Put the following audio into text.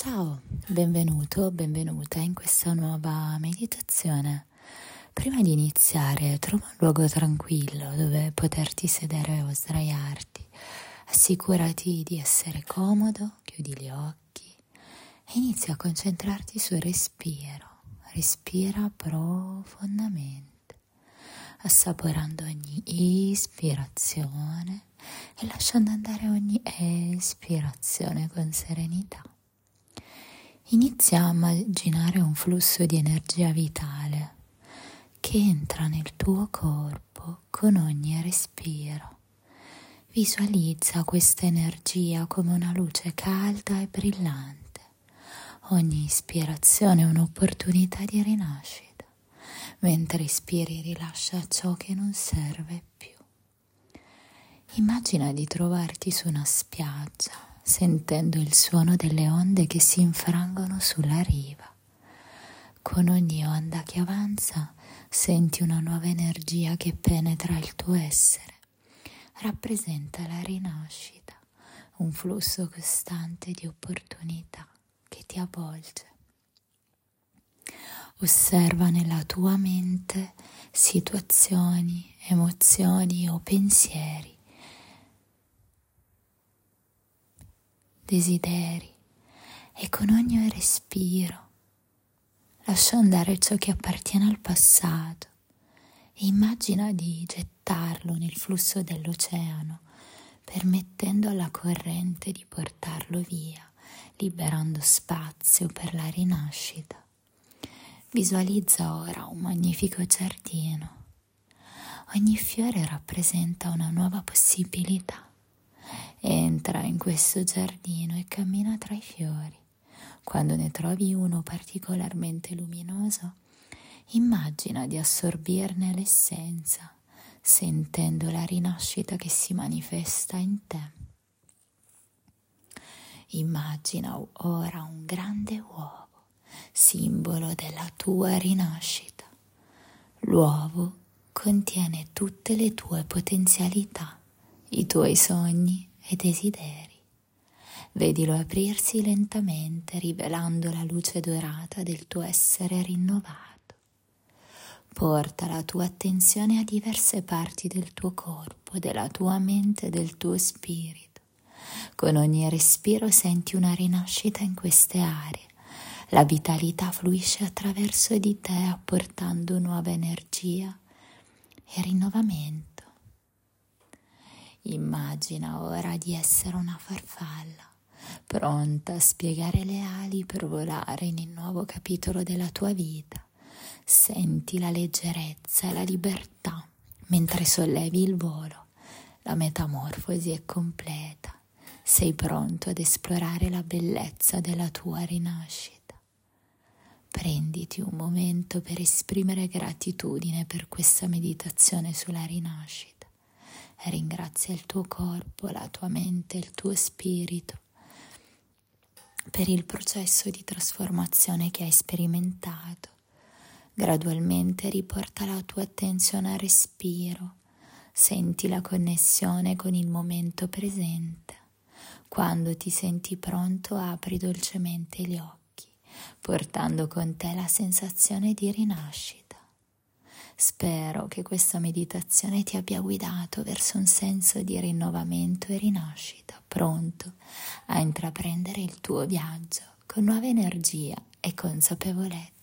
Ciao, benvenuto, benvenuta in questa nuova meditazione. Prima di iniziare, trova un luogo tranquillo dove poterti sedere o sdraiarti. Assicurati di essere comodo, chiudi gli occhi e inizia a concentrarti sul respiro. Respira profondamente, assaporando ogni ispirazione e lasciando andare ogni espirazione con serenità. Inizia a immaginare un flusso di energia vitale che entra nel tuo corpo con ogni respiro. Visualizza questa energia come una luce calda e brillante. Ogni ispirazione è un'opportunità di rinascita, mentre ispiri rilascia ciò che non serve più. Immagina di trovarti su una spiaggia sentendo il suono delle onde che si infrangono sulla riva. Con ogni onda che avanza senti una nuova energia che penetra il tuo essere. Rappresenta la rinascita, un flusso costante di opportunità che ti avvolge. Osserva nella tua mente situazioni, emozioni o pensieri desideri e con ogni respiro lascia andare ciò che appartiene al passato e immagina di gettarlo nel flusso dell'oceano, permettendo alla corrente di portarlo via, liberando spazio per la rinascita. Visualizza ora un magnifico giardino. Ogni fiore rappresenta una nuova possibilità Entra in questo giardino e cammina tra i fiori. Quando ne trovi uno particolarmente luminoso, immagina di assorbirne l'essenza, sentendo la rinascita che si manifesta in te. Immagina ora un grande uovo, simbolo della tua rinascita. L'uovo contiene tutte le tue potenzialità, i tuoi sogni e desideri. Vedilo aprirsi lentamente, rivelando la luce dorata del tuo essere rinnovato. Porta la tua attenzione a diverse parti del tuo corpo, della tua mente e del tuo spirito. Con ogni respiro senti una rinascita in queste aree. La vitalità fluisce attraverso di te apportando nuova energia e rinnovamento. Immagina ora di essere una farfalla, pronta a spiegare le ali per volare nel nuovo capitolo della tua vita. Senti la leggerezza e la libertà mentre sollevi il volo. La metamorfosi è completa. Sei pronto ad esplorare la bellezza della tua rinascita. Prenditi un momento per esprimere gratitudine per questa meditazione sulla rinascita ringrazia il tuo corpo, la tua mente, il tuo spirito per il processo di trasformazione che hai sperimentato. Gradualmente riporta la tua attenzione al respiro, senti la connessione con il momento presente. Quando ti senti pronto apri dolcemente gli occhi, portando con te la sensazione di rinascita. Spero che questa meditazione ti abbia guidato verso un senso di rinnovamento e rinascita, pronto a intraprendere il tuo viaggio con nuova energia e consapevolezza.